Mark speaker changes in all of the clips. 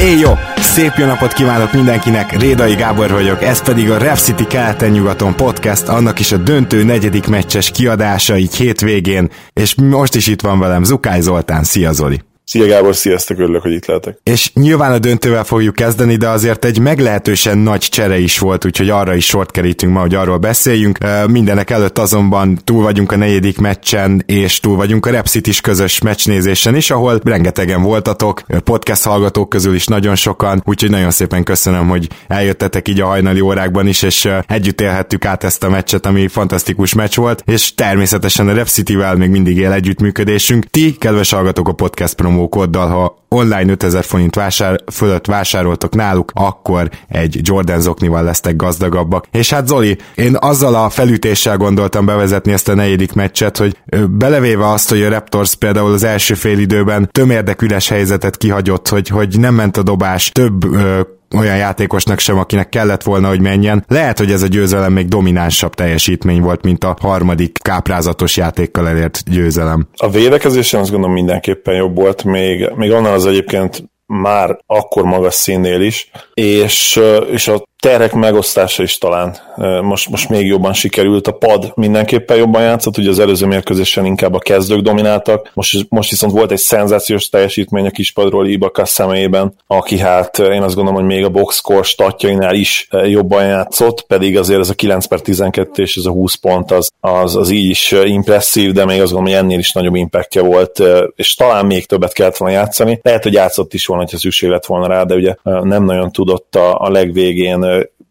Speaker 1: Éj jó! Szép jó napot kívánok mindenkinek, Rédai Gábor vagyok, ez pedig a Rev City keleten-nyugaton podcast, annak is a döntő negyedik meccses kiadása így hétvégén, és most is itt van velem Zukály Zoltán, szia Zoli!
Speaker 2: Szia Gábor, sziasztok, örülök, hogy itt lehetek.
Speaker 1: És nyilván a döntővel fogjuk kezdeni, de azért egy meglehetősen nagy csere is volt, úgyhogy arra is sort kerítünk ma, hogy arról beszéljünk. Mindenek előtt azonban túl vagyunk a negyedik meccsen, és túl vagyunk a Repsit is közös meccsnézésen is, ahol rengetegen voltatok, podcast hallgatók közül is nagyon sokan, úgyhogy nagyon szépen köszönöm, hogy eljöttetek így a hajnali órákban is, és együtt élhettük át ezt a meccset, ami fantasztikus meccs volt, és természetesen a Repsitivel még mindig él együttműködésünk. Ti, kedves hallgatók, a podcast promo promókoddal, ha online 5000 forint vásár, fölött vásároltok náluk, akkor egy Jordan zoknival lesztek gazdagabbak. És hát Zoli, én azzal a felütéssel gondoltam bevezetni ezt a negyedik meccset, hogy belevéve azt, hogy a Raptors például az első fél időben tömérdek üres helyzetet kihagyott, hogy, hogy nem ment a dobás, több ö, olyan játékosnak sem, akinek kellett volna, hogy menjen. Lehet, hogy ez a győzelem még dominánsabb teljesítmény volt, mint a harmadik káprázatos játékkal elért győzelem.
Speaker 2: A védekezésen azt gondolom mindenképpen jobb volt, még, még onnan az egyébként már akkor magas színnél is, és, és a terhek megosztása is talán most, most még jobban sikerült. A pad mindenképpen jobban játszott, ugye az előző mérkőzésen inkább a kezdők domináltak, most, most viszont volt egy szenzációs teljesítmény a kispadról Ibaka személyében, aki hát én azt gondolom, hogy még a boxscore statjainál is jobban játszott, pedig azért ez a 9 per 12 és ez a 20 pont az, az, az így is impresszív, de még azt gondolom, hogy ennél is nagyobb impactja volt, és talán még többet kellett volna játszani. Lehet, hogy játszott is volna, hogyha szükség lett volna rá, de ugye nem nagyon tudott a, a legvégén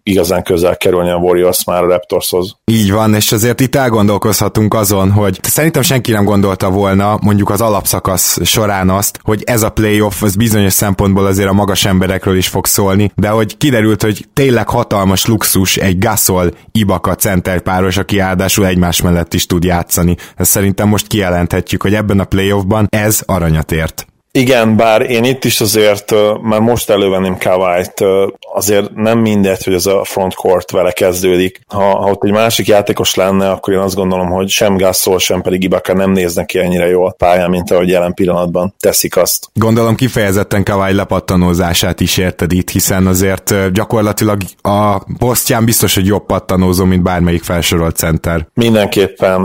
Speaker 2: igazán közel kerülni a Warriors már a Raptorshoz.
Speaker 1: Így van, és azért itt elgondolkozhatunk azon, hogy szerintem senki nem gondolta volna mondjuk az alapszakasz során azt, hogy ez a playoff az bizonyos szempontból azért a magas emberekről is fog szólni, de hogy kiderült, hogy tényleg hatalmas luxus egy Gasol Ibaka center páros, aki ráadásul egymás mellett is tud játszani. Ezt szerintem most kijelenthetjük, hogy ebben a playoffban ez aranyat ért.
Speaker 2: Igen, bár én itt is azért már most elővenném Kawait, azért nem mindegy, hogy ez a frontcourt vele kezdődik. Ha, ha ott egy másik játékos lenne, akkor én azt gondolom, hogy sem Gasol, sem pedig Ibaka nem néznek ki ennyire jól pályán, mint ahogy jelen pillanatban teszik azt.
Speaker 1: Gondolom kifejezetten Kawai lepattanózását is érted itt, hiszen azért gyakorlatilag a posztján biztos, hogy jobb pattanózó, mint bármelyik felsorolt center.
Speaker 2: Mindenképpen.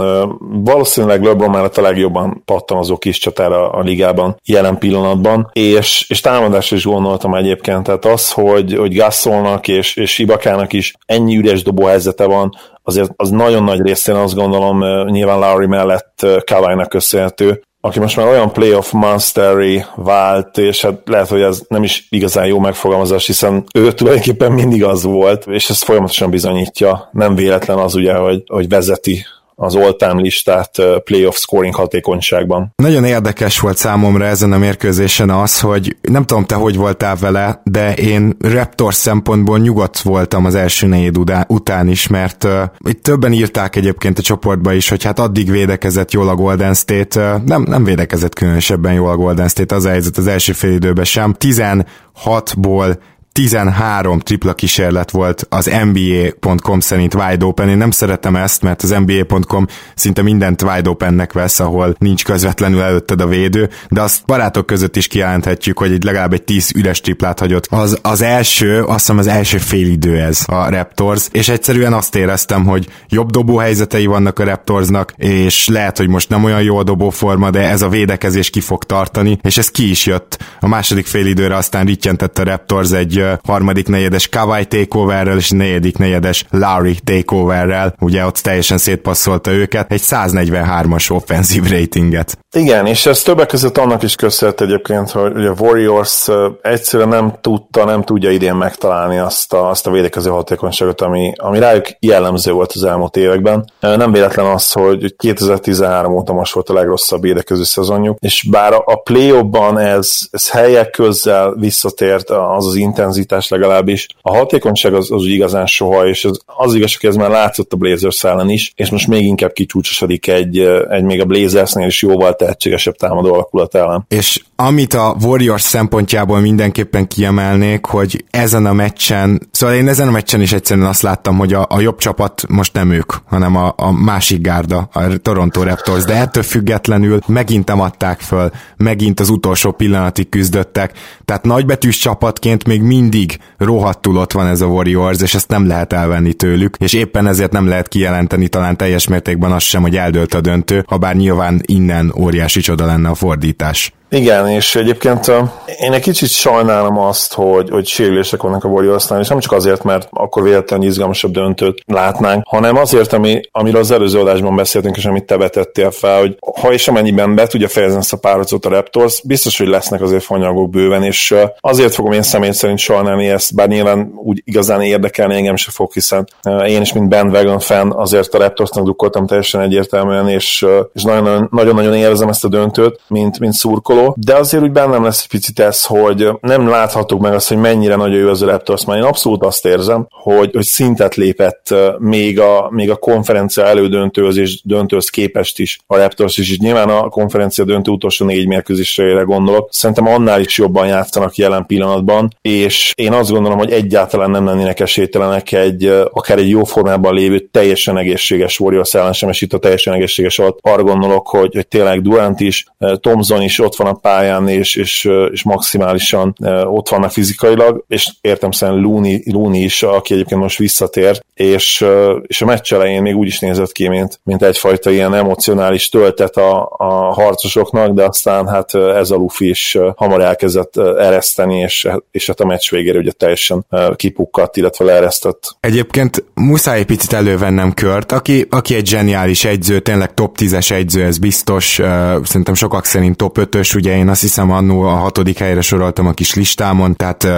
Speaker 2: Valószínűleg LeBron mellett a legjobban pattanozó kis csatára a ligában jelen pillanatban, és, és támadásra is gondoltam egyébként, tehát az, hogy, hogy Gasolnak és, és Ibakának is ennyi üres dobó helyzete van, azért az nagyon nagy részén azt gondolom nyilván Lowry mellett Kawai-nak köszönhető, aki most már olyan playoff monstery vált, és hát lehet, hogy ez nem is igazán jó megfogalmazás, hiszen ő tulajdonképpen mindig az volt, és ez folyamatosan bizonyítja. Nem véletlen az ugye, hogy, hogy vezeti az all-time listát playoff scoring hatékonyságban.
Speaker 1: Nagyon érdekes volt számomra ezen a mérkőzésen az, hogy nem tudom te hogy voltál vele, de én Raptors szempontból nyugodt voltam az első negyed után is, mert uh, itt többen írták egyébként a csoportba is, hogy hát addig védekezett jól a Golden State, uh, nem, nem védekezett különösebben jól a Golden State, az a helyzet az első fél időben sem. 16-ból 13 tripla kísérlet volt az NBA.com szerint wide open. Én nem szeretem ezt, mert az NBA.com szinte mindent wide opennek vesz, ahol nincs közvetlenül előtted a védő, de azt barátok között is kijelenthetjük, hogy egy legalább egy 10 üres triplát hagyott. Az, az első, azt hiszem az első fél idő ez a Raptors, és egyszerűen azt éreztem, hogy jobb dobó helyzetei vannak a Raptorsnak, és lehet, hogy most nem olyan jó a dobóforma, de ez a védekezés ki fog tartani, és ez ki is jött. A második fél időre aztán rittyentett a Raptors egy harmadik negyedes Kawai takeoverrel és negyedik negyedes Larry takeoverrel, ugye ott teljesen szétpasszolta őket, egy 143-as offenzív ratinget.
Speaker 2: Igen, és ez többek között annak is köszönhet egyébként, hogy a Warriors egyszerűen nem tudta, nem tudja idén megtalálni azt a, azt a védekező hatékonyságot, ami, ami rájuk jellemző volt az elmúlt években. Nem véletlen az, hogy 2013 óta most volt a legrosszabb védekező szezonjuk, és bár a play ez, ez helyek közzel visszatért az az intenzitás legalábbis, a hatékonyság az, az igazán soha, és az, az igaz, hogy ez már látszott a Blazers ellen is, és most még inkább kicsúcsosodik egy, egy még a Blazersnél is jóval tehetségesebb támadó alakulat ellen.
Speaker 1: És amit a Warriors szempontjából mindenképpen kiemelnék, hogy ezen a meccsen, szóval én ezen a meccsen is egyszerűen azt láttam, hogy a, a jobb csapat most nem ők, hanem a, a másik gárda, a Toronto Raptors, de ettől függetlenül megint nem adták föl, megint az utolsó pillanatig küzdöttek, tehát nagybetűs csapatként még mindig rohadtul ott van ez a Warriors, és ezt nem lehet elvenni tőlük, és éppen ezért nem lehet kijelenteni talán teljes mértékben azt sem, hogy eldőlt a döntő, ha bár nyilván innen óriási csoda lenne a fordítás.
Speaker 2: Igen, és egyébként én egy kicsit sajnálom azt, hogy, hogy sérülések vannak a Warriorsnál, és nem csak azért, mert akkor véletlenül izgalmasabb döntőt látnánk, hanem azért, ami, amiről az előző adásban beszéltünk, és amit te vetettél fel, hogy ha és amennyiben be tudja fejezni ezt a párharcot a Raptors, biztos, hogy lesznek azért fanyagok bőven, és azért fogom én személy szerint sajnálni ezt, bár nyilván úgy igazán érdekelni engem se fog, hiszen én is, mint bandwagon fan, azért a Raptorsnak dukkoltam teljesen egyértelműen, és, és nagyon-nagyon érzem ezt a döntőt, mint, mint szurkoló, hasonló, de azért úgy bennem lesz egy picit ez, hogy nem láthatók meg azt, hogy mennyire nagy ő az a Raptors, mert én abszolút azt érzem, hogy, hogy szintet lépett még a, még a konferencia elődöntőhöz és döntőhöz képest is a Raptors is, és nyilván a konferencia döntő utolsó négy mérkőzésére gondolok. Szerintem annál is jobban játszanak jelen pillanatban, és én azt gondolom, hogy egyáltalán nem lennének esélytelenek egy akár egy jó formában lévő teljesen egészséges Warriors ellen sem, és itt a teljesen egészséges alatt arra gondolok, hogy, hogy tényleg Durant is, Thompson is ott van a pályán, és, és, és maximálisan ott vannak fizikailag, és értem szerint Looney, Looney is, aki egyébként most visszatér, és, és a meccs elején még úgy is nézett ki, mint, mint egyfajta ilyen emocionális töltet a, a harcosoknak, de aztán hát ez a lufi is hamar elkezdett ereszteni, és, és hát a meccs végére ugye teljesen kipukkadt, illetve leeresztett.
Speaker 1: Egyébként muszáj picit elővennem Kört, aki, aki egy zseniális egyző, tényleg top 10-es egyző, ez biztos, szerintem sokak szerint top 5-ös, ugye én azt hiszem annó a hatodik helyre soroltam a kis listámon, tehát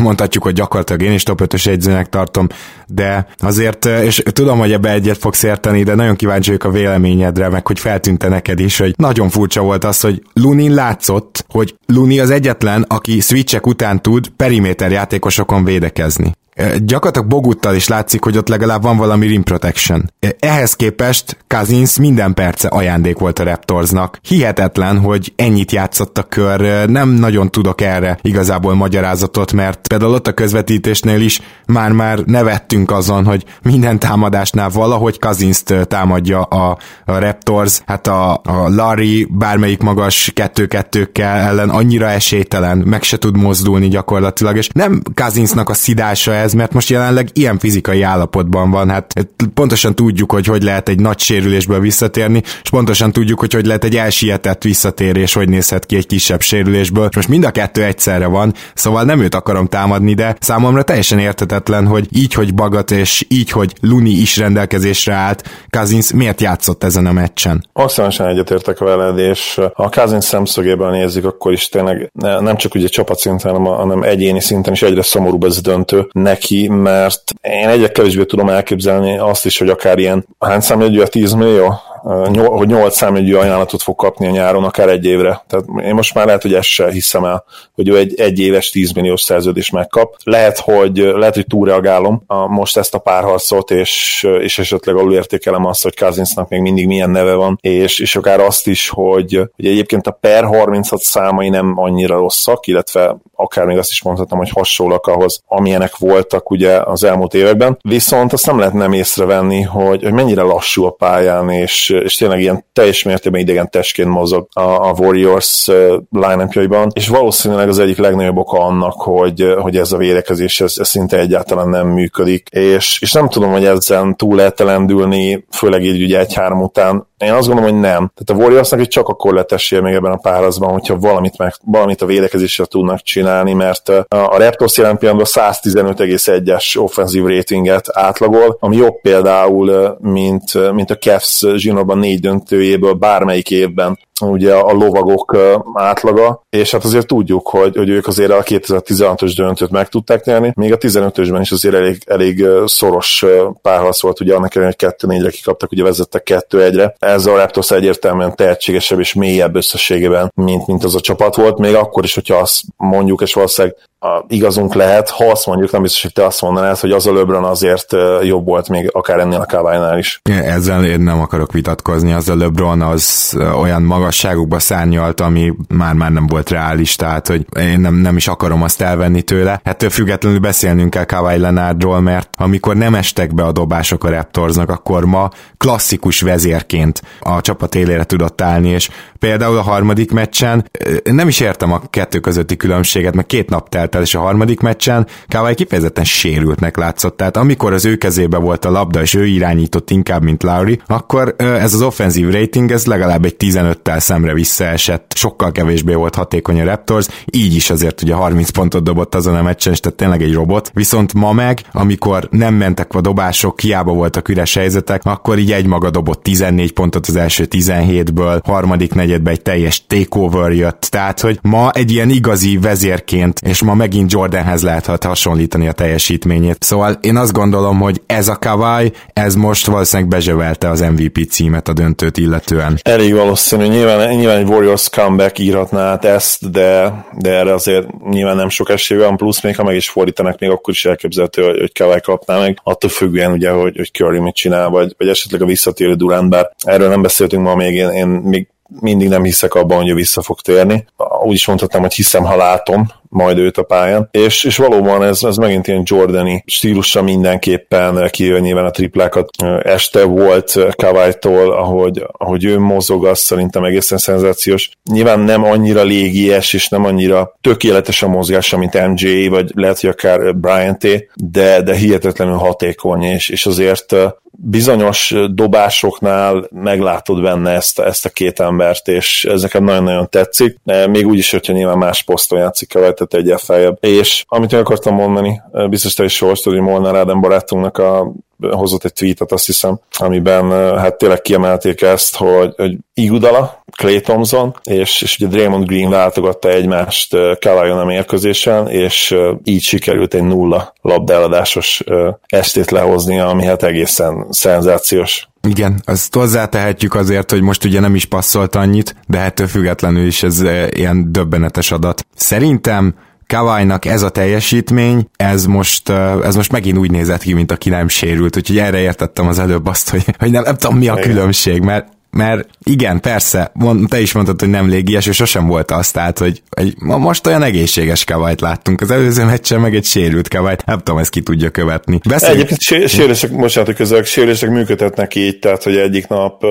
Speaker 1: mondhatjuk, hogy gyakorlatilag én is top 5-ös egyzőnek tartom, de azért, és tudom, hogy ebbe egyet fogsz érteni, de nagyon kíváncsi vagyok a véleményedre, meg hogy feltűnte neked is, hogy nagyon furcsa volt az, hogy Lunin látszott, hogy Luni az egyetlen, aki switchek után tud periméter játékosokon védekezni gyakorlatilag Boguttal is látszik, hogy ott legalább van valami rim protection. Ehhez képest Kazins minden perce ajándék volt a Raptorsnak. Hihetetlen, hogy ennyit játszott a kör, nem nagyon tudok erre igazából magyarázatot, mert például ott a közvetítésnél is már-már nevettünk azon, hogy minden támadásnál valahogy Kazinst támadja a, a Raptors, hát a, a Larry bármelyik magas kettő-kettőkkel ellen annyira esélytelen, meg se tud mozdulni gyakorlatilag, és nem Kazinsnak a szidása ez, ez, mert most jelenleg ilyen fizikai állapotban van. Hát pontosan tudjuk, hogy hogy lehet egy nagy sérülésből visszatérni, és pontosan tudjuk, hogy hogy lehet egy elsietett visszatérés, hogy nézhet ki egy kisebb sérülésből. Most mind a kettő egyszerre van, szóval nem őt akarom támadni, de számomra teljesen értetetlen, hogy így, hogy Bagat és így, hogy Luni is rendelkezésre állt, Kazins miért játszott ezen a meccsen?
Speaker 2: Aztán egyetértek veled, és ha Kazins szemszögéből nézzük, akkor is tényleg nem csak ugye csapatszinten, hanem egyéni szinten is egyre szomorúbb ez a döntő neki, mert én egyre kevésbé tudom elképzelni azt is, hogy akár ilyen, hány számjegyű a 10 millió? Hogy 8 számjegyű ajánlatot fog kapni a nyáron, akár egy évre. Tehát én most már lehet, hogy ezt se hiszem el, hogy ő egy, egy éves 10 milliós szerződést megkap. Lehet, hogy, lehet, hogy túlreagálom a, most ezt a párharcot, és, és esetleg alulértékelem azt, hogy Kazinsnak még mindig milyen neve van, és, és akár azt is, hogy, hogy egyébként a per 36 számai nem annyira rosszak, illetve akár még azt is mondhatom, hogy hasonlóak ahhoz, amilyenek voltak ugye az elmúlt években. Viszont azt nem lehet nem észrevenni, hogy, hogy mennyire lassú a pályán, és, és tényleg ilyen teljes mértékben idegen testként mozog a, a Warriors line és valószínűleg az egyik legnagyobb oka annak, hogy, hogy ez a védekezés ez, ez szinte egyáltalán nem működik, és, és nem tudom, hogy ezzel túl lehet elendülni, főleg így ugye egy-három után, én azt gondolom, hogy nem. Tehát a Warriorsnak csak akkor lett esélye még ebben a párazban, hogyha valamit, meg, valamit a védekezésre tudnak csinálni, mert a Raptors jelen pillanatban 115,1-es offenzív ratinget átlagol, ami jobb például, mint, mint a Cavs zsinórban négy döntőjéből bármelyik évben ugye a lovagok átlaga, és hát azért tudjuk, hogy, hogy ők azért a 2016-os döntőt meg tudták nyerni, még a 15-ösben is azért elég, elég szoros párharc volt, ugye annak ellenére, hogy 2-4-re kikaptak, ugye vezettek 2-1-re. Ez a Raptors egyértelműen tehetségesebb és mélyebb összességében, mint, mint az a csapat volt, még akkor is, hogyha azt mondjuk, és valószínűleg a, igazunk lehet, ha azt mondjuk, nem biztos, hogy te azt mondanád, hogy az a LeBron azért jobb volt még akár ennél a káványnál is.
Speaker 1: Ezzel én nem akarok vitatkozni, az a LeBron az olyan magasságukba szárnyalt, ami már-már nem volt reális, tehát hogy én nem, nem is akarom azt elvenni tőle. Ettől függetlenül beszélnünk kell Kawhi Leonardról, mert amikor nem estek be a dobások a Raptorsnak, akkor ma klasszikus vezérként a csapat élére tudott állni, és például a harmadik meccsen nem is értem a kettő közötti különbséget, mert két nap telt el, és a harmadik meccsen Kawai kifejezetten sérültnek látszott. Tehát amikor az ő kezébe volt a labda, és ő irányított inkább, mint Lauri, akkor ez az offenzív rating, ez legalább egy 15-tel szemre visszaesett, sokkal kevésbé volt hatékony a Raptors, így is azért ugye 30 pontot dobott azon a meccsen, és tehát tényleg egy robot. Viszont ma meg, amikor nem mentek a dobások, hiába voltak üres helyzetek, akkor így egymaga dobott 14 pontot az első 17-ből, harmadik negyedben egy teljes takeover jött, tehát hogy ma egy ilyen igazi vezérként, és ma megint Jordanhez lehet hasonlítani a teljesítményét. Szóval én azt gondolom, hogy ez a Kawai, ez most valószínűleg bezsövelte az MVP címet a döntőt illetően.
Speaker 2: Elég valószínű, nyilván, nyilván egy Warriors comeback írhatná át ezt, de, de erre azért nyilván nem sok esély van, plusz még ha meg is fordítanak, még akkor is elképzelhető, hogy, hogy Kawai kapná meg, attól függően ugye, hogy, hogy Curry mit csinál, vagy, vagy esetleg a visszatérő Durant, bár erről nem beszéltünk ma még, én, én még mindig nem hiszek abban, hogy ő vissza fog térni. Úgy is mondhatnám, hogy hiszem, ha látom majd őt a pályán. És, és valóban ez, ez megint ilyen Jordani stílusa mindenképpen, kivéve nyilván a triplákat este volt Kawai-tól, ahogy, ahogy ő mozog, az szerintem egészen szenzációs. Nyilván nem annyira légies, és nem annyira tökéletes a mozgása, mint MJ, vagy lehet, hogy akár Bryant, de, de hihetetlenül hatékony, és, és azért bizonyos dobásoknál meglátod benne ezt, ezt a két embert, és ez nagyon-nagyon tetszik, még úgy is, hogyha nyilván más poszton játszik a tehát egy feljebb. És amit én akartam mondani, biztos te is olvastad, hogy Molnár Ádám barátunknak a hozott egy tweetet, azt hiszem, amiben hát tényleg kiemelték ezt, hogy, hogy Igudala, Clay Thompson, és, és ugye Draymond Green látogatta egymást Kalajon a mérkőzésen, és így sikerült egy nulla labdaeladásos estét lehozni, ami hát egészen szenzációs.
Speaker 1: Igen, azt hozzátehetjük azért, hogy most ugye nem is passzolt annyit, de ettől függetlenül is ez ilyen döbbenetes adat. Szerintem Kawai-nak ez a teljesítmény, ez most, ez most megint úgy nézett ki, mint aki nem sérült, úgyhogy erre értettem az előbb azt, hogy, hogy nem, nem tudom mi a különbség, mert mert igen, persze, te is mondtad, hogy nem légies, és sosem volt az, tehát, hogy egy, most olyan egészséges kavajt láttunk. Az előző meccsen meg egy sérült kavajt, nem tudom, ezt ki tudja követni.
Speaker 2: Beszéljük. Egyébként sérülések, bocsánat, hogy közök, sérülések működhetnek így, tehát, hogy egyik nap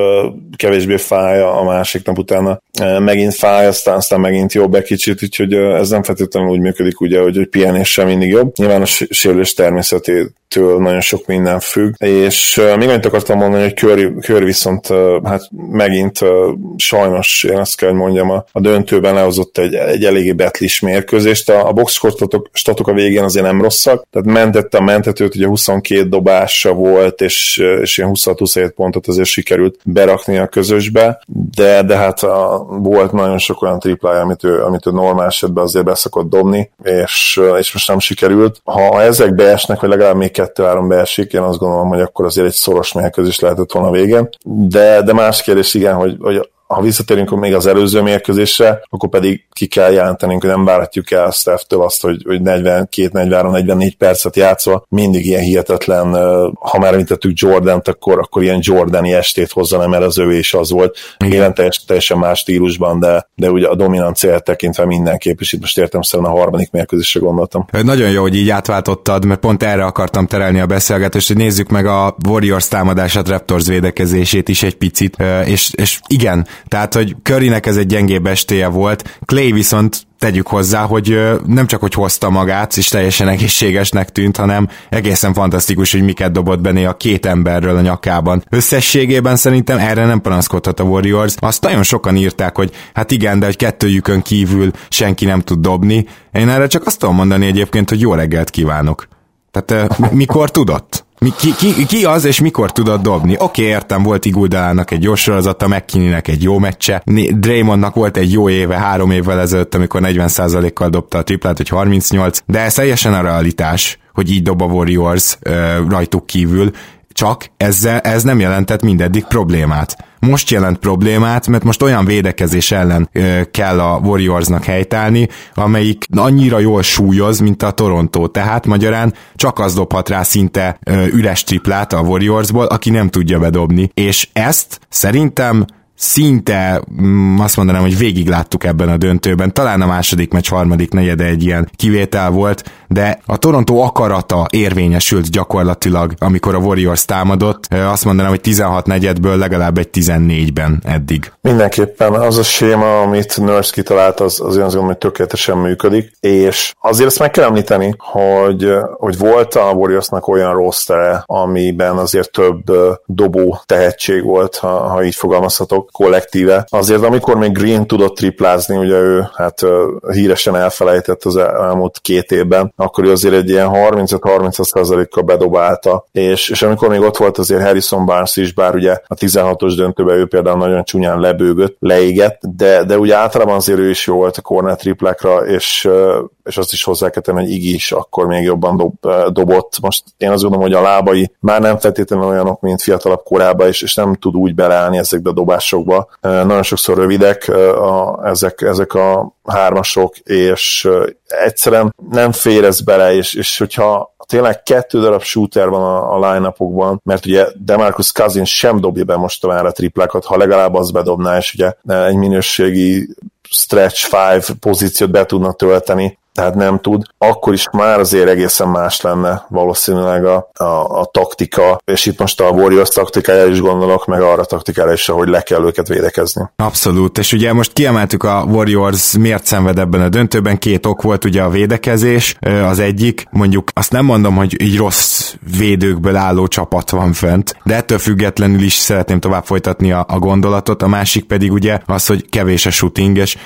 Speaker 2: kevésbé fáj, a másik nap utána megint fáj, aztán, aztán megint jobb egy kicsit, úgyhogy ez nem feltétlenül úgy működik, ugye, hogy, hogy pihenés mindig jobb. Nyilván a sérülés természetét től nagyon sok minden függ, és uh, még annyit akartam mondani, hogy Kör, Kör viszont uh, hát megint uh, sajnos, én azt kell, hogy mondjam, a, a döntőben lehozott egy, egy eléggé betlis mérkőzést. A, a boxkortatok statok a végén azért nem rosszak, tehát mentette a mentetőt, ugye 22 dobása volt, és, és ilyen 26-27 pontot azért sikerült berakni a közösbe, de, de hát a, volt nagyon sok olyan triplája, amit ő, amit ő normál esetben azért beszokott dobni, és, és most nem sikerült. Ha ezek beesnek, vagy legalább még kettő-három beesik, én azt gondolom, hogy akkor azért egy szoros mérkőzés lehetett volna végén. De, de más kérdés igen, hogy, hogy ha visszatérünk még az előző mérkőzésre, akkor pedig ki kell jelenteni, hogy nem várhatjuk el Steph-től azt, hogy, hogy 42-43-44 percet játszva mindig ilyen hihetetlen, ha már említettük Jordan-t, akkor, akkor ilyen Jordani estét hozza, mert az ő is az volt. Nyilván teljes, teljesen más stílusban, de, de ugye a dominanciát tekintve mindenképp, és itt most értem szerint a harmadik mérkőzésre gondoltam.
Speaker 1: Nagyon jó, hogy így átváltottad, mert pont erre akartam terelni a beszélgetést, hogy nézzük meg a Warriors támadását, Raptors védekezését is egy picit, és, és igen, tehát, hogy Currynek ez egy gyengébb estéje volt, Clay viszont tegyük hozzá, hogy nem csak hogy hozta magát, és teljesen egészségesnek tűnt, hanem egészen fantasztikus, hogy miket dobott benne a két emberről a nyakában. Összességében szerintem erre nem panaszkodhat a Warriors. Azt nagyon sokan írták, hogy hát igen, de hogy kettőjükön kívül senki nem tud dobni. Én erre csak azt tudom mondani egyébként, hogy jó reggelt kívánok. Tehát mikor tudott? Mi, ki, ki, ki az, és mikor tudod dobni? Oké, okay, értem, volt Iguldalának egy jó sorozata, McKinneynek egy jó meccse, Draymondnak volt egy jó éve három évvel ezelőtt, amikor 40%-kal dobta a triplát, hogy 38, de ez teljesen a realitás hogy így dob a Warriors rajtuk kívül, csak ezzel ez nem jelentett mindeddig problémát. Most jelent problémát, mert most olyan védekezés ellen ö, kell a Warriorsnak helytállni, amelyik annyira jól súlyoz, mint a Toronto. Tehát magyarán csak az dobhat rá szinte ö, üres triplát a Warriorsból, aki nem tudja bedobni. És ezt szerintem szinte mm, azt mondanám, hogy végig láttuk ebben a döntőben. Talán a második meccs harmadik negyede egy ilyen kivétel volt, de a Toronto akarata érvényesült gyakorlatilag, amikor a Warriors támadott. Azt mondanám, hogy 16 negyedből legalább egy 14-ben eddig.
Speaker 2: Mindenképpen az a séma, amit Nurse kitalált, az, az azt gondolom, hogy tökéletesen működik, és azért ezt meg kell említeni, hogy, hogy volt a Warriorsnak olyan roster, amiben azért több dobó tehetség volt, ha, ha így fogalmazhatok, kollektíve. Azért, amikor még Green tudott triplázni, ugye ő hát híresen elfelejtett az elmúlt két évben, akkor ő azért egy ilyen 35-36%-kal bedobálta, és, és amikor még ott volt azért Harrison Barnes is, bár ugye a 16-os döntőben ő például nagyon csúnyán lebőgött, leégett, de, de ugye általában azért ő is jó volt a corner triplákra, és, és azt is hozzá kell tenni, hogy Igi is akkor még jobban dob, dobott. Most én azt gondolom, hogy a lábai már nem feltétlenül olyanok, mint fiatalabb korában, és, és nem tud úgy beleállni ezekbe a dobások hármasokba. Nagyon sokszor rövidek a, ezek, ezek a hármasok, és egyszerűen nem férez bele, és, és hogyha tényleg kettő darab shooter van a, a line mert ugye Demarcus Cousins sem dobja be most a triplákat, ha legalább az bedobná, és ugye egy minőségi stretch five pozíciót be tudna tölteni, tehát nem tud, akkor is már azért egészen más lenne valószínűleg a, a, a taktika, és itt most a Warriors taktikája is gondolok, meg arra taktikára is, hogy le kell őket védekezni.
Speaker 1: Abszolút, és ugye most kiemeltük a Warriors miért szenved ebben a döntőben, két ok volt ugye a védekezés, az egyik, mondjuk azt nem mondom, hogy így rossz védőkből álló csapat van fent, de ettől függetlenül is szeretném tovább folytatni a, a gondolatot, a másik pedig ugye az, hogy kevés a shooting, és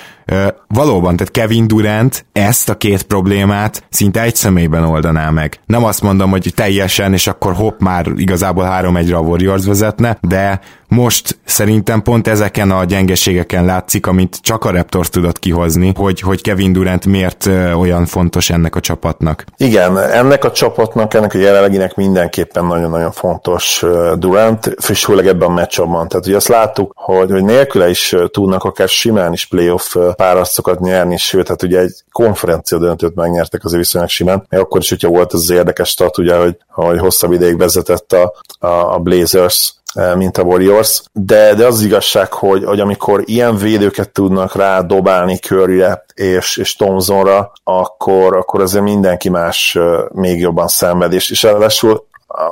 Speaker 1: valóban, tehát Kevin Durant ezt a két problémát szinte egy személyben oldaná meg. Nem azt mondom, hogy teljesen, és akkor hopp, már igazából 3-1-re a Warriors vezetne, de most szerintem pont ezeken a gyengeségeken látszik, amit csak a Raptors tudott kihozni, hogy, hogy Kevin Durant miért olyan fontos ennek a csapatnak.
Speaker 2: Igen, ennek a csapatnak, ennek a jelenleginek mindenképpen nagyon-nagyon fontos Durant, főleg ebben a meccsabban. Tehát ugye azt láttuk, hogy, hogy nélküle is tudnak akár simán is playoff párasztokat nyerni, sőt, hát ugye egy konferencia döntőt megnyertek az viszonylag simán, még akkor is, hogyha volt az, érdekes stat, ugye, hogy, hogy hosszabb ideig vezetett a, a, a Blazers, Eh, mint a Warriors, de, de az igazság, hogy, hogy amikor ilyen védőket tudnak rá dobálni Curryre és, és Thompsonra, akkor, akkor azért mindenki más eh, még jobban szenved, és, és ráadásul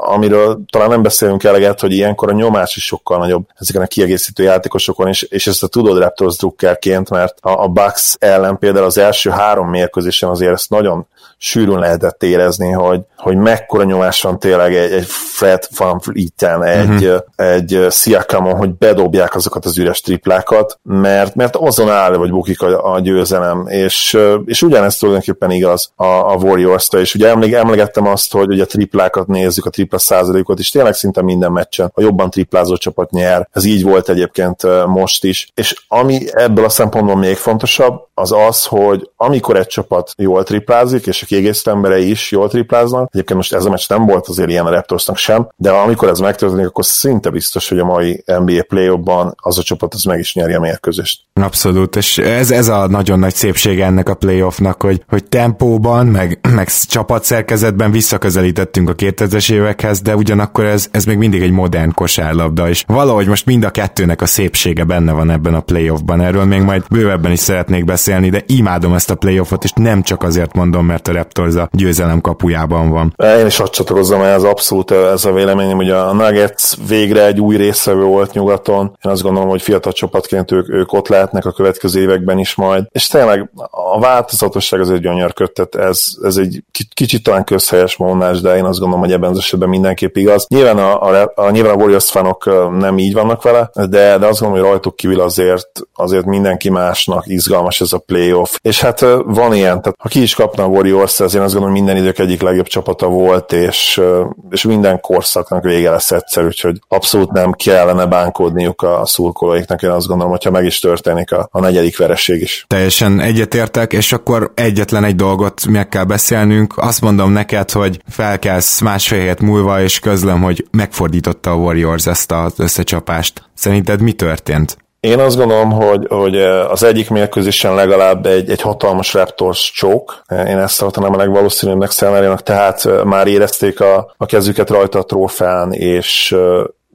Speaker 2: amiről talán nem beszélünk eleget, hogy ilyenkor a nyomás is sokkal nagyobb ezeken a kiegészítő játékosokon, és, és ezt a tudod Raptors drukkerként, mert a, a Bucks ellen például az első három mérkőzésen azért ezt nagyon sűrűn lehetett érezni, hogy, hogy mekkora nyomás van tényleg egy, egy Fred Van Vlieten, egy, uh-huh. egy Siakamon, hogy bedobják azokat az üres triplákat, mert, mert azon áll, vagy bukik a, a győzelem, és, és ugyanezt tulajdonképpen igaz a, a Warriors-ra, és ugye emleg, emlegettem azt, hogy ugye a triplákat nézzük, a tripla százalékot, és tényleg szinte minden meccsen a jobban triplázó csapat nyer. Ez így volt egyébként most is. És ami ebből a szempontból még fontosabb, az az, hogy amikor egy csapat jól triplázik, és a kiegészítő emberei is jól tripláznak, egyébként most ez a meccs nem volt azért ilyen a Raptorsnak sem, de amikor ez megtörténik, akkor szinte biztos, hogy a mai NBA play az a csapat az meg is nyeri a mérkőzést.
Speaker 1: Abszolút, és ez, ez a nagyon nagy szépsége ennek a playoffnak, hogy, hogy tempóban, meg, meg csapatszerkezetben visszaközelítettünk a 2000-es évekhez, de ugyanakkor ez, ez még mindig egy modern kosárlabda, és valahogy most mind a kettőnek a szépsége benne van ebben a playoffban. Erről még majd bővebben is szeretnék beszélni, de imádom ezt a playoffot, és nem csak azért mondom, mert a Raptors a győzelem kapujában van.
Speaker 2: Én is azt csatlakozom, ez abszolút ez a véleményem, hogy a Nuggets végre egy új részevő volt nyugaton. Én azt gondolom, hogy fiatal csapatként ők, ők ott lehetnek a következő években is majd. És tényleg a változatosság az egy gyönyörköd, tehát ez, ez egy kicsit talán közhelyes mondás, de én azt gondolom, hogy ebben az esetben mindenképp igaz. Nyilván a, a, a, nyilván a Warriors fanok nem így vannak vele, de, de azt gondolom, hogy rajtuk kívül azért, azért mindenki másnak izgalmas ez a playoff. És hát van ilyen, tehát ha ki is kapna a Warriors Az én azt gondolom, minden idők egyik legjobb csapata volt, és, és minden korszaknak vége lesz egyszer, úgyhogy abszolút nem kellene bánkódniuk a szurkolóiknak, én azt gondolom, hogyha meg is történik a, a negyedik vereség is.
Speaker 1: Teljesen egyetértek, és akkor egyetlen egy dolgot meg kell beszélnünk. Azt mondom neked, hogy felkelsz másfél hét múlva, és közlöm, hogy megfordította a Warriors ezt az összecsapást. Szerinted mi történt?
Speaker 2: Én azt gondolom, hogy, hogy az egyik mérkőzésen legalább egy, egy hatalmas Raptors csók. Én ezt tartanám a legvalószínűbbnek szenáriónak, tehát már érezték a, a kezüket rajta a trófeán, és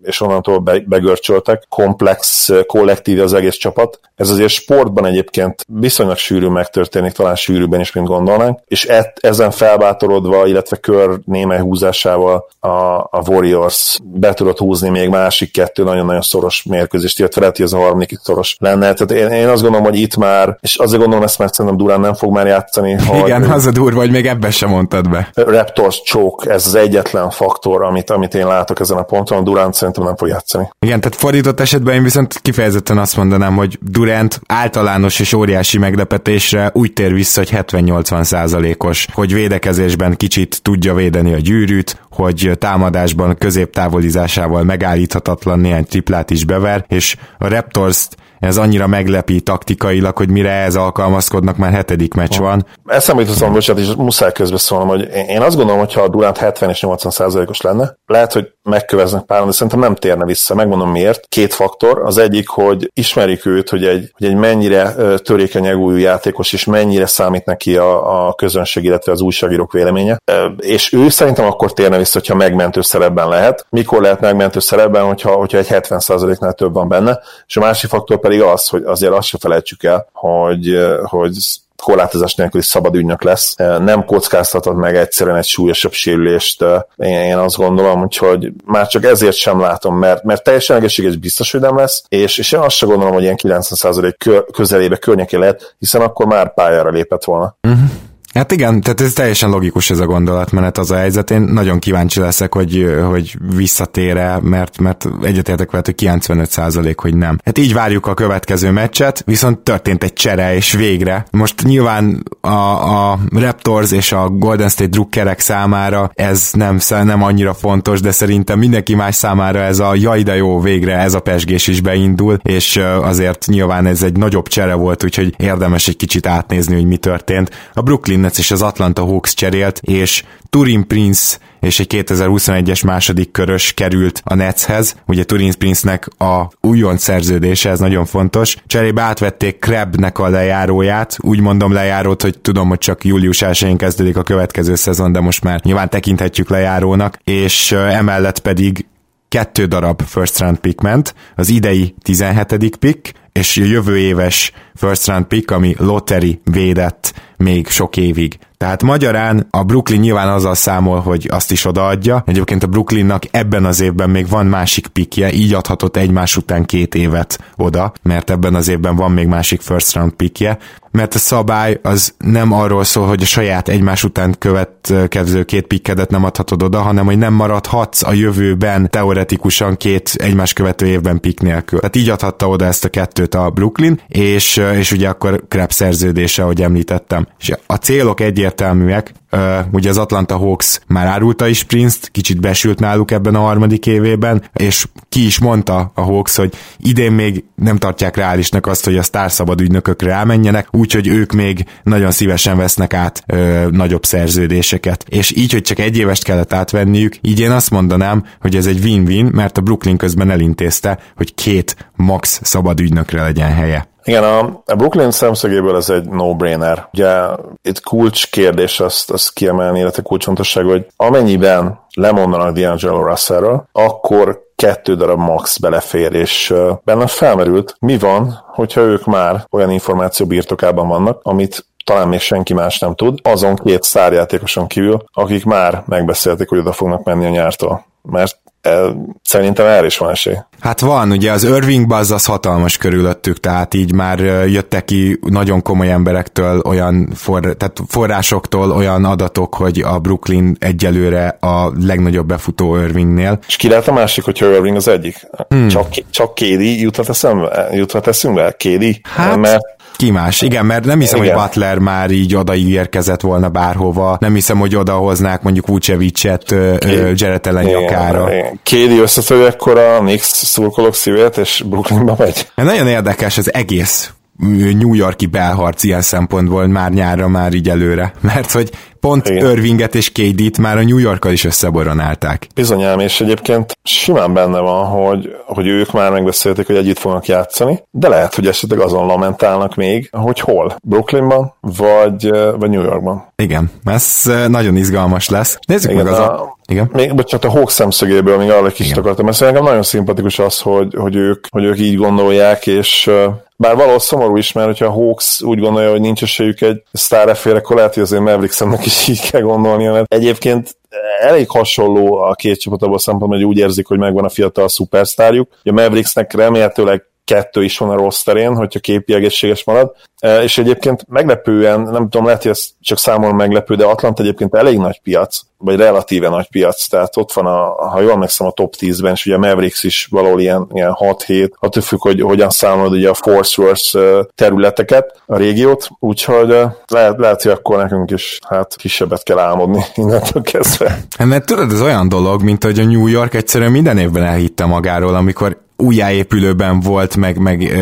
Speaker 2: és onnantól begörcsöltek. Komplex, kollektív az egész csapat. Ez azért sportban egyébként viszonylag sűrű megtörténik, talán sűrűbben is, mint gondolnánk, és et, ezen felbátorodva, illetve kör némely húzásával a, a Warriors be tudott húzni még másik kettő nagyon-nagyon szoros mérkőzést, illetve lehet, hogy ez a harmadik szoros lenne. Tehát én, én azt gondolom, hogy itt már, és azért gondolom ezt, mert szerintem Durán nem fog már játszani.
Speaker 1: Igen, hogy, az a durva, hogy még ebbe sem mondtad be.
Speaker 2: Raptors choke, ez az egyetlen faktor, amit, amit én látok ezen a ponton. Durán szerintem nem fog játszani.
Speaker 1: Igen, tehát fordított esetben én viszont kifejezetten azt mondanám, hogy Durant általános és óriási meglepetésre úgy tér vissza, hogy 70-80 százalékos, hogy védekezésben kicsit tudja védeni a gyűrűt, hogy támadásban középtávolizásával megállíthatatlan néhány triplát is bever, és a Raptors-t ez annyira meglepi taktikailag, hogy mire ez alkalmazkodnak, már hetedik meccs van.
Speaker 2: Eszembe jutott bocsánat, és muszáj közbe szólnom, hogy én azt gondolom, hogy ha a Durant 70 és 80 százalékos lenne, lehet, hogy megköveznek páran, de szerintem nem térne vissza. Megmondom miért. Két faktor. Az egyik, hogy ismerik őt, hogy egy, hogy egy mennyire törékeny új játékos, és mennyire számít neki a, a közönség, illetve az újságírók véleménye. És ő szerintem akkor térne vissza, hogyha megmentő szerepben lehet. Mikor lehet megmentő szerepben, hogyha, hogyha egy 70%-nál több van benne. És a másik faktor pedig az, hogy azért azt se felejtsük el, hogy, hogy korlátozás nélkül is szabad ügynök lesz. Nem kockáztatod meg egyszerűen egy súlyosabb sérülést, én, én azt gondolom, hogy már csak ezért sem látom, mert, mert teljesen egészséges biztos, hogy nem lesz, és, és én azt sem gondolom, hogy ilyen 90% közelébe környéké lehet, hiszen akkor már pályára lépett volna. Uh-huh.
Speaker 1: Hát igen, tehát ez teljesen logikus ez a gondolatmenet, az a helyzet. Én nagyon kíváncsi leszek, hogy, hogy visszatér mert, mert egyetértek veled, hogy 95% hogy nem. Hát így várjuk a következő meccset, viszont történt egy csere, és végre. Most nyilván a, a Raptors és a Golden State drukkerek számára ez nem, nem annyira fontos, de szerintem mindenki más számára ez a jaj de jó, végre ez a pesgés is beindul, és azért nyilván ez egy nagyobb csere volt, úgyhogy érdemes egy kicsit átnézni, hogy mi történt. A Brooklyn Nets és az Atlanta Hawks cserélt, és Turin Prince és egy 2021-es második körös került a Netshez. Ugye Turin Prince-nek a újon szerződése, ez nagyon fontos. Cserébe átvették Krebnek a lejáróját, úgy mondom lejárót, hogy tudom, hogy csak július 1 kezdődik a következő szezon, de most már nyilván tekinthetjük lejárónak, és emellett pedig kettő darab first round pick ment, az idei 17. pick, és jövő éves first round pick, ami lottery védett még sok évig. Tehát magyarán a Brooklyn nyilván azzal számol, hogy azt is odaadja. Egyébként a Brooklynnak ebben az évben még van másik pikje, így adhatott egymás után két évet oda, mert ebben az évben van még másik first round pikje mert a szabály az nem arról szól, hogy a saját egymás után következő két pikkedet nem adhatod oda, hanem hogy nem maradhatsz a jövőben teoretikusan két egymás követő évben pik nélkül. Tehát így adhatta oda ezt a kettőt a Brooklyn, és, és ugye akkor Krebs szerződése, ahogy említettem. És a célok egyértelműek, ugye az Atlanta Hawks már árulta is Prince-t, kicsit besült náluk ebben a harmadik évében, és ki is mondta a Hawks, hogy idén még nem tartják reálisnak azt, hogy a sztárszabad ügynökökre elmenjenek, úgyhogy ők még nagyon szívesen vesznek át ö, nagyobb szerződéseket. És így, hogy csak egy évest kellett átvenniük, így én azt mondanám, hogy ez egy win-win, mert a Brooklyn közben elintézte, hogy két max szabad ügynökre legyen helye.
Speaker 2: Igen, a, a Brooklyn szemszögéből ez egy no-brainer. Ugye itt kulcs kérdés azt, azt kiemelni, illetve kulcsfontosság, hogy amennyiben lemondanak D'Angelo Russellről, akkor kettő darab max belefér, és bennem felmerült, mi van, hogyha ők már olyan információ birtokában vannak, amit talán még senki más nem tud, azon két szárjátékoson kívül, akik már megbeszélték, hogy oda fognak menni a nyártól. Mert szerintem erre is van esély.
Speaker 1: Hát van, ugye az Irving Buzz az hatalmas körülöttük, tehát így már jöttek ki nagyon komoly emberektől olyan for, tehát forrásoktól olyan adatok, hogy a Brooklyn egyelőre a legnagyobb befutó Irvingnél.
Speaker 2: És ki lehet a másik, hogyha Irving az egyik? Hmm. Csak, csak Kédi juthat, eszembe, juthat eszünkbe? Kédi?
Speaker 1: Hát, Mert Ki más? Igen, mert nem hiszem, Igen. hogy Butler már így odaígérkezett volna bárhova. Nem hiszem, hogy odahoznák mondjuk Vucevicet Jared Allen nyakára.
Speaker 2: Kédi összetörő ekkor a Knicks szurkolók szívét, és Brooklynba megy.
Speaker 1: Nagyon érdekes az egész New Yorki belharc ilyen szempontból már nyárra, már így előre. Mert hogy pont Igen. Irvinget és KD-t már a New Yorkkal is összeboronálták.
Speaker 2: Bizonyám, és egyébként simán benne van, hogy, hogy ők már megbeszélték, hogy együtt fognak játszani, de lehet, hogy esetleg azon lamentálnak még, hogy hol? Brooklynban, vagy, vagy New Yorkban.
Speaker 1: Igen, ez nagyon izgalmas lesz. Nézzük Igen, meg az a... a...
Speaker 2: Igen. Még, bocsánat, a Hawk szemszögéből még arra kicsit akartam, mert szerintem nagyon szimpatikus az, hogy, hogy, ők, hogy ők így gondolják, és bár valahol szomorú is, mert hogyha a Hawks úgy gondolja, hogy nincs esélyük egy sztárefére, akkor lehet, hogy azért Mavericksemnek is így kell gondolnia, mert egyébként elég hasonló a két csapat abban szempontból, hogy úgy érzik, hogy megvan a fiatal szupersztárjuk. A Mavericksnek remélhetőleg kettő is van a rossz terén, hogyha képi egészséges marad. E, és egyébként meglepően, nem tudom, lehet, hogy ez csak számomra meglepő, de Atlanta egyébként elég nagy piac, vagy relatíve nagy piac, tehát ott van, a, ha jól emlékszem, a top 10-ben, és ugye a Mavericks is valahol ilyen, ilyen 6-7, attól függ, hogy hogyan számolod ugye a Force Wars e, területeket, a régiót, úgyhogy e, lehet, lehet, hogy akkor nekünk is hát kisebbet kell álmodni innentől kezdve.
Speaker 1: Hát, mert tudod, ez olyan dolog, mint hogy a New York egyszerűen minden évben elhitte magáról, amikor újjáépülőben volt, meg, meg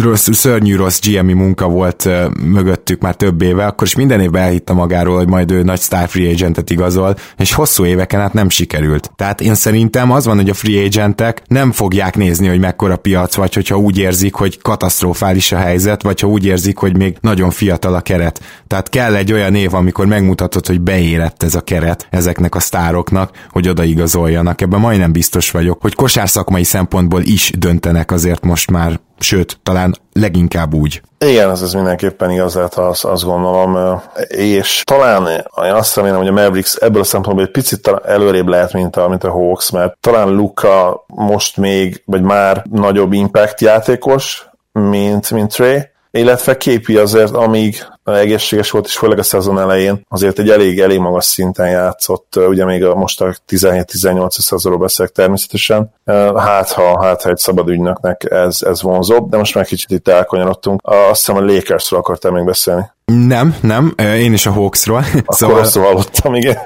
Speaker 1: rossz, szörnyű rossz GMI munka volt mögöttük már több éve, akkor is minden évben elhitte magáról, hogy majd ő nagy star free agentet igazol, és hosszú éveken át nem sikerült. Tehát én szerintem az van, hogy a free agentek nem fogják nézni, hogy mekkora piac, vagy hogyha úgy érzik, hogy katasztrofális a helyzet, vagy ha úgy érzik, hogy még nagyon fiatal a keret. Tehát kell egy olyan év, amikor megmutatod, hogy beérett ez a keret ezeknek a sztároknak, hogy odaigazoljanak. Ebben majdnem biztos vagyok, hogy kosárszakmai szempontból is döntenek azért most már, sőt, talán leginkább úgy.
Speaker 2: Igen, ez, ez mindenképpen igaz, lehet azt, azt gondolom, és talán én azt remélem, hogy a Mavericks ebből a szempontból egy picit előrébb lehet, mint a, mint a Hawks, mert talán Luka most még, vagy már nagyobb impact játékos, mint, mint Trey, illetve képi azért, amíg egészséges volt, és főleg a szezon elején azért egy elég, elég magas szinten játszott, ugye még a, most a 17-18 szezonról beszélek természetesen, hát ha, hát ha egy szabad ügynöknek ez, ez vonzóbb, de most már kicsit itt elkanyarodtunk. Azt hiszem a Lakersről akartál még beszélni.
Speaker 1: Nem, nem, én is a Hawksról.
Speaker 2: Akkor szóval, rosszul hallottam, igen.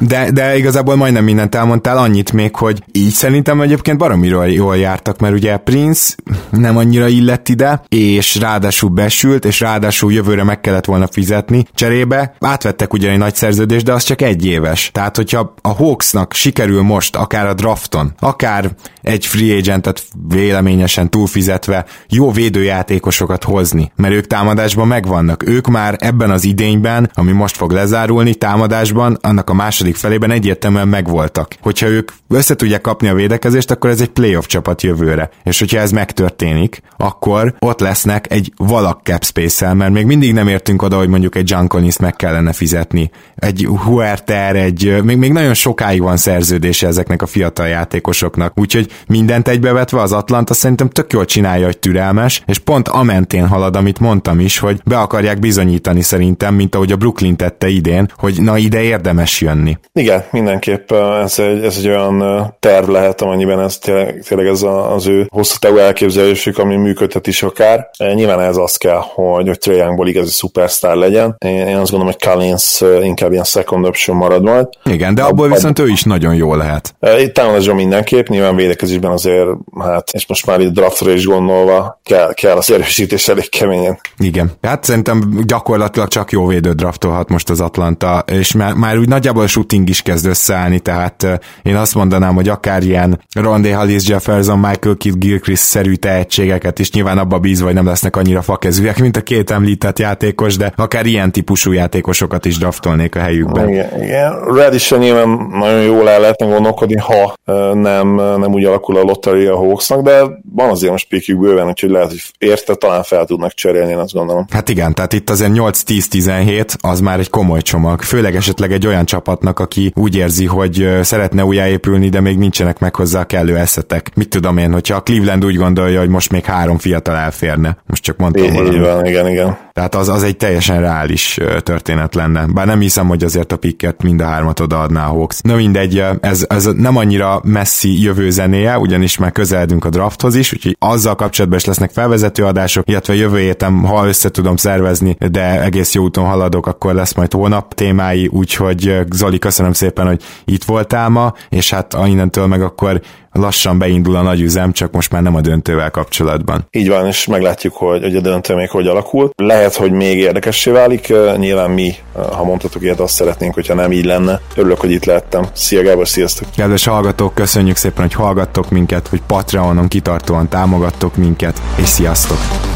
Speaker 1: De, de igazából majdnem mindent elmondtál, annyit még, hogy így szerintem egyébként baromiról jól jártak, mert ugye Prince nem annyira illett ide, és ráadásul besült, és ráadásul jövőre meg kellett volna fizetni. Cserébe átvettek ugye egy nagy szerződést, de az csak egy éves. Tehát, hogyha a Hawksnak sikerül most akár a drafton, akár egy free agentet véleményesen túlfizetve jó védőjátékosokat hozni, mert ők támadásban megvannak. Ők már ebben az idényben, ami most fog lezárulni, támadásban, annak a második felében egyértelműen megvoltak. Hogyha ők össze tudják kapni a védekezést, akkor ez egy playoff csapat jövőre. És hogyha ez megtörténik, akkor ott lesznek egy valak cap space mert még mindig nem értünk oda, hogy mondjuk egy John collins meg kellene fizetni. Egy Huerter, egy, még, még nagyon sokáig van szerződése ezeknek a fiatal játékosoknak. Úgyhogy mindent egybevetve az Atlanta szerintem tök jól csinálja, hogy türelmes, és pont a mentén halad, amit mondtam is, hogy be akarják bizonyítani szerintem, mint ahogy a Brooklyn tette idén, hogy na ide érdemes jönni.
Speaker 2: Igen, mindenképp ez egy, ez egy olyan terv lehet, amennyiben ez tényleg, tényleg ez az ő hosszú távú elképzelésük, ami működhet is akár. Nyilván ez az kell, hogy, hogy Trae Youngból igazi szupersztár legyen. Én, én azt gondolom, hogy Collins inkább ilyen second option marad majd.
Speaker 1: Igen, de abból viszont ő is nagyon jó lehet.
Speaker 2: Itt támadásban mindenképp, nyilván védekezésben azért, hát, és most már itt draftra is gondolva, kell, kell az erősítés elég keményen.
Speaker 1: Igen, hát szerintem gyakorlatilag csak jó védő draftolhat most az Atlanta, és már, már úgy nagyjából a shooting is kezd összeállni, tehát én azt mondanám, hogy akár ilyen Rondé Hollis, Jefferson, Michael Kidd, Gilchrist-szerű tehetségeket is nyilván abba bízva, hogy nem lesznek annyira fakezűek, mint a két említett játékos, de akár ilyen típusú játékosokat is draftolnék a helyükben.
Speaker 2: Igen, igen. Red is nyilván nagyon jól el lehetne gondolkodni, ha nem, nem úgy alakul a lottery a Hawksnak, de van azért most pikjük bőven, úgyhogy lehet, hogy érte talán fel tudnak cserélni, én azt gondolom.
Speaker 1: Hát igen, tehát itt azért 8-10-17 az már egy komoly csomag, főleg esetleg egy olyan csapatnak, aki úgy érzi, hogy szeretne újjáépülni, de még nincsenek meg hozzá a kellő eszetek. Mit tudom én, hogyha a Cleveland úgy gondolja, hogy most még három fiatal elférne. Most csak mondtam
Speaker 2: így, Így van, igen, igen.
Speaker 1: Tehát az, az egy teljesen reális történet lenne. Bár nem hiszem, hogy azért a pikket mind a hármat odaadná a Hawks. Na mindegy, ez, ez nem annyira messzi jövő zenéje, ugyanis már közeledünk a drafthoz is, úgyhogy azzal kapcsolatban is lesznek felvezető adások, illetve jövő héten, ha össze tudom szervezni, de egész jó úton haladok, akkor lesz majd hónap témái, úgyhogy Zoli, köszönöm szépen, hogy itt voltál ma, és hát innentől meg akkor lassan beindul a nagy üzem, csak most már nem a döntővel kapcsolatban.
Speaker 2: Így van, és meglátjuk, hogy, hogy a döntő még hogy alakul. Lehet, hogy még érdekessé válik, nyilván mi, ha mondhatok ilyet, azt szeretnénk, hogyha nem így lenne. Örülök, hogy itt lettem. Szia Gábor, sziasztok!
Speaker 1: Kedves hallgatók, köszönjük szépen, hogy hallgattok minket, hogy Patreonon kitartóan támogattok minket, és sziasztok!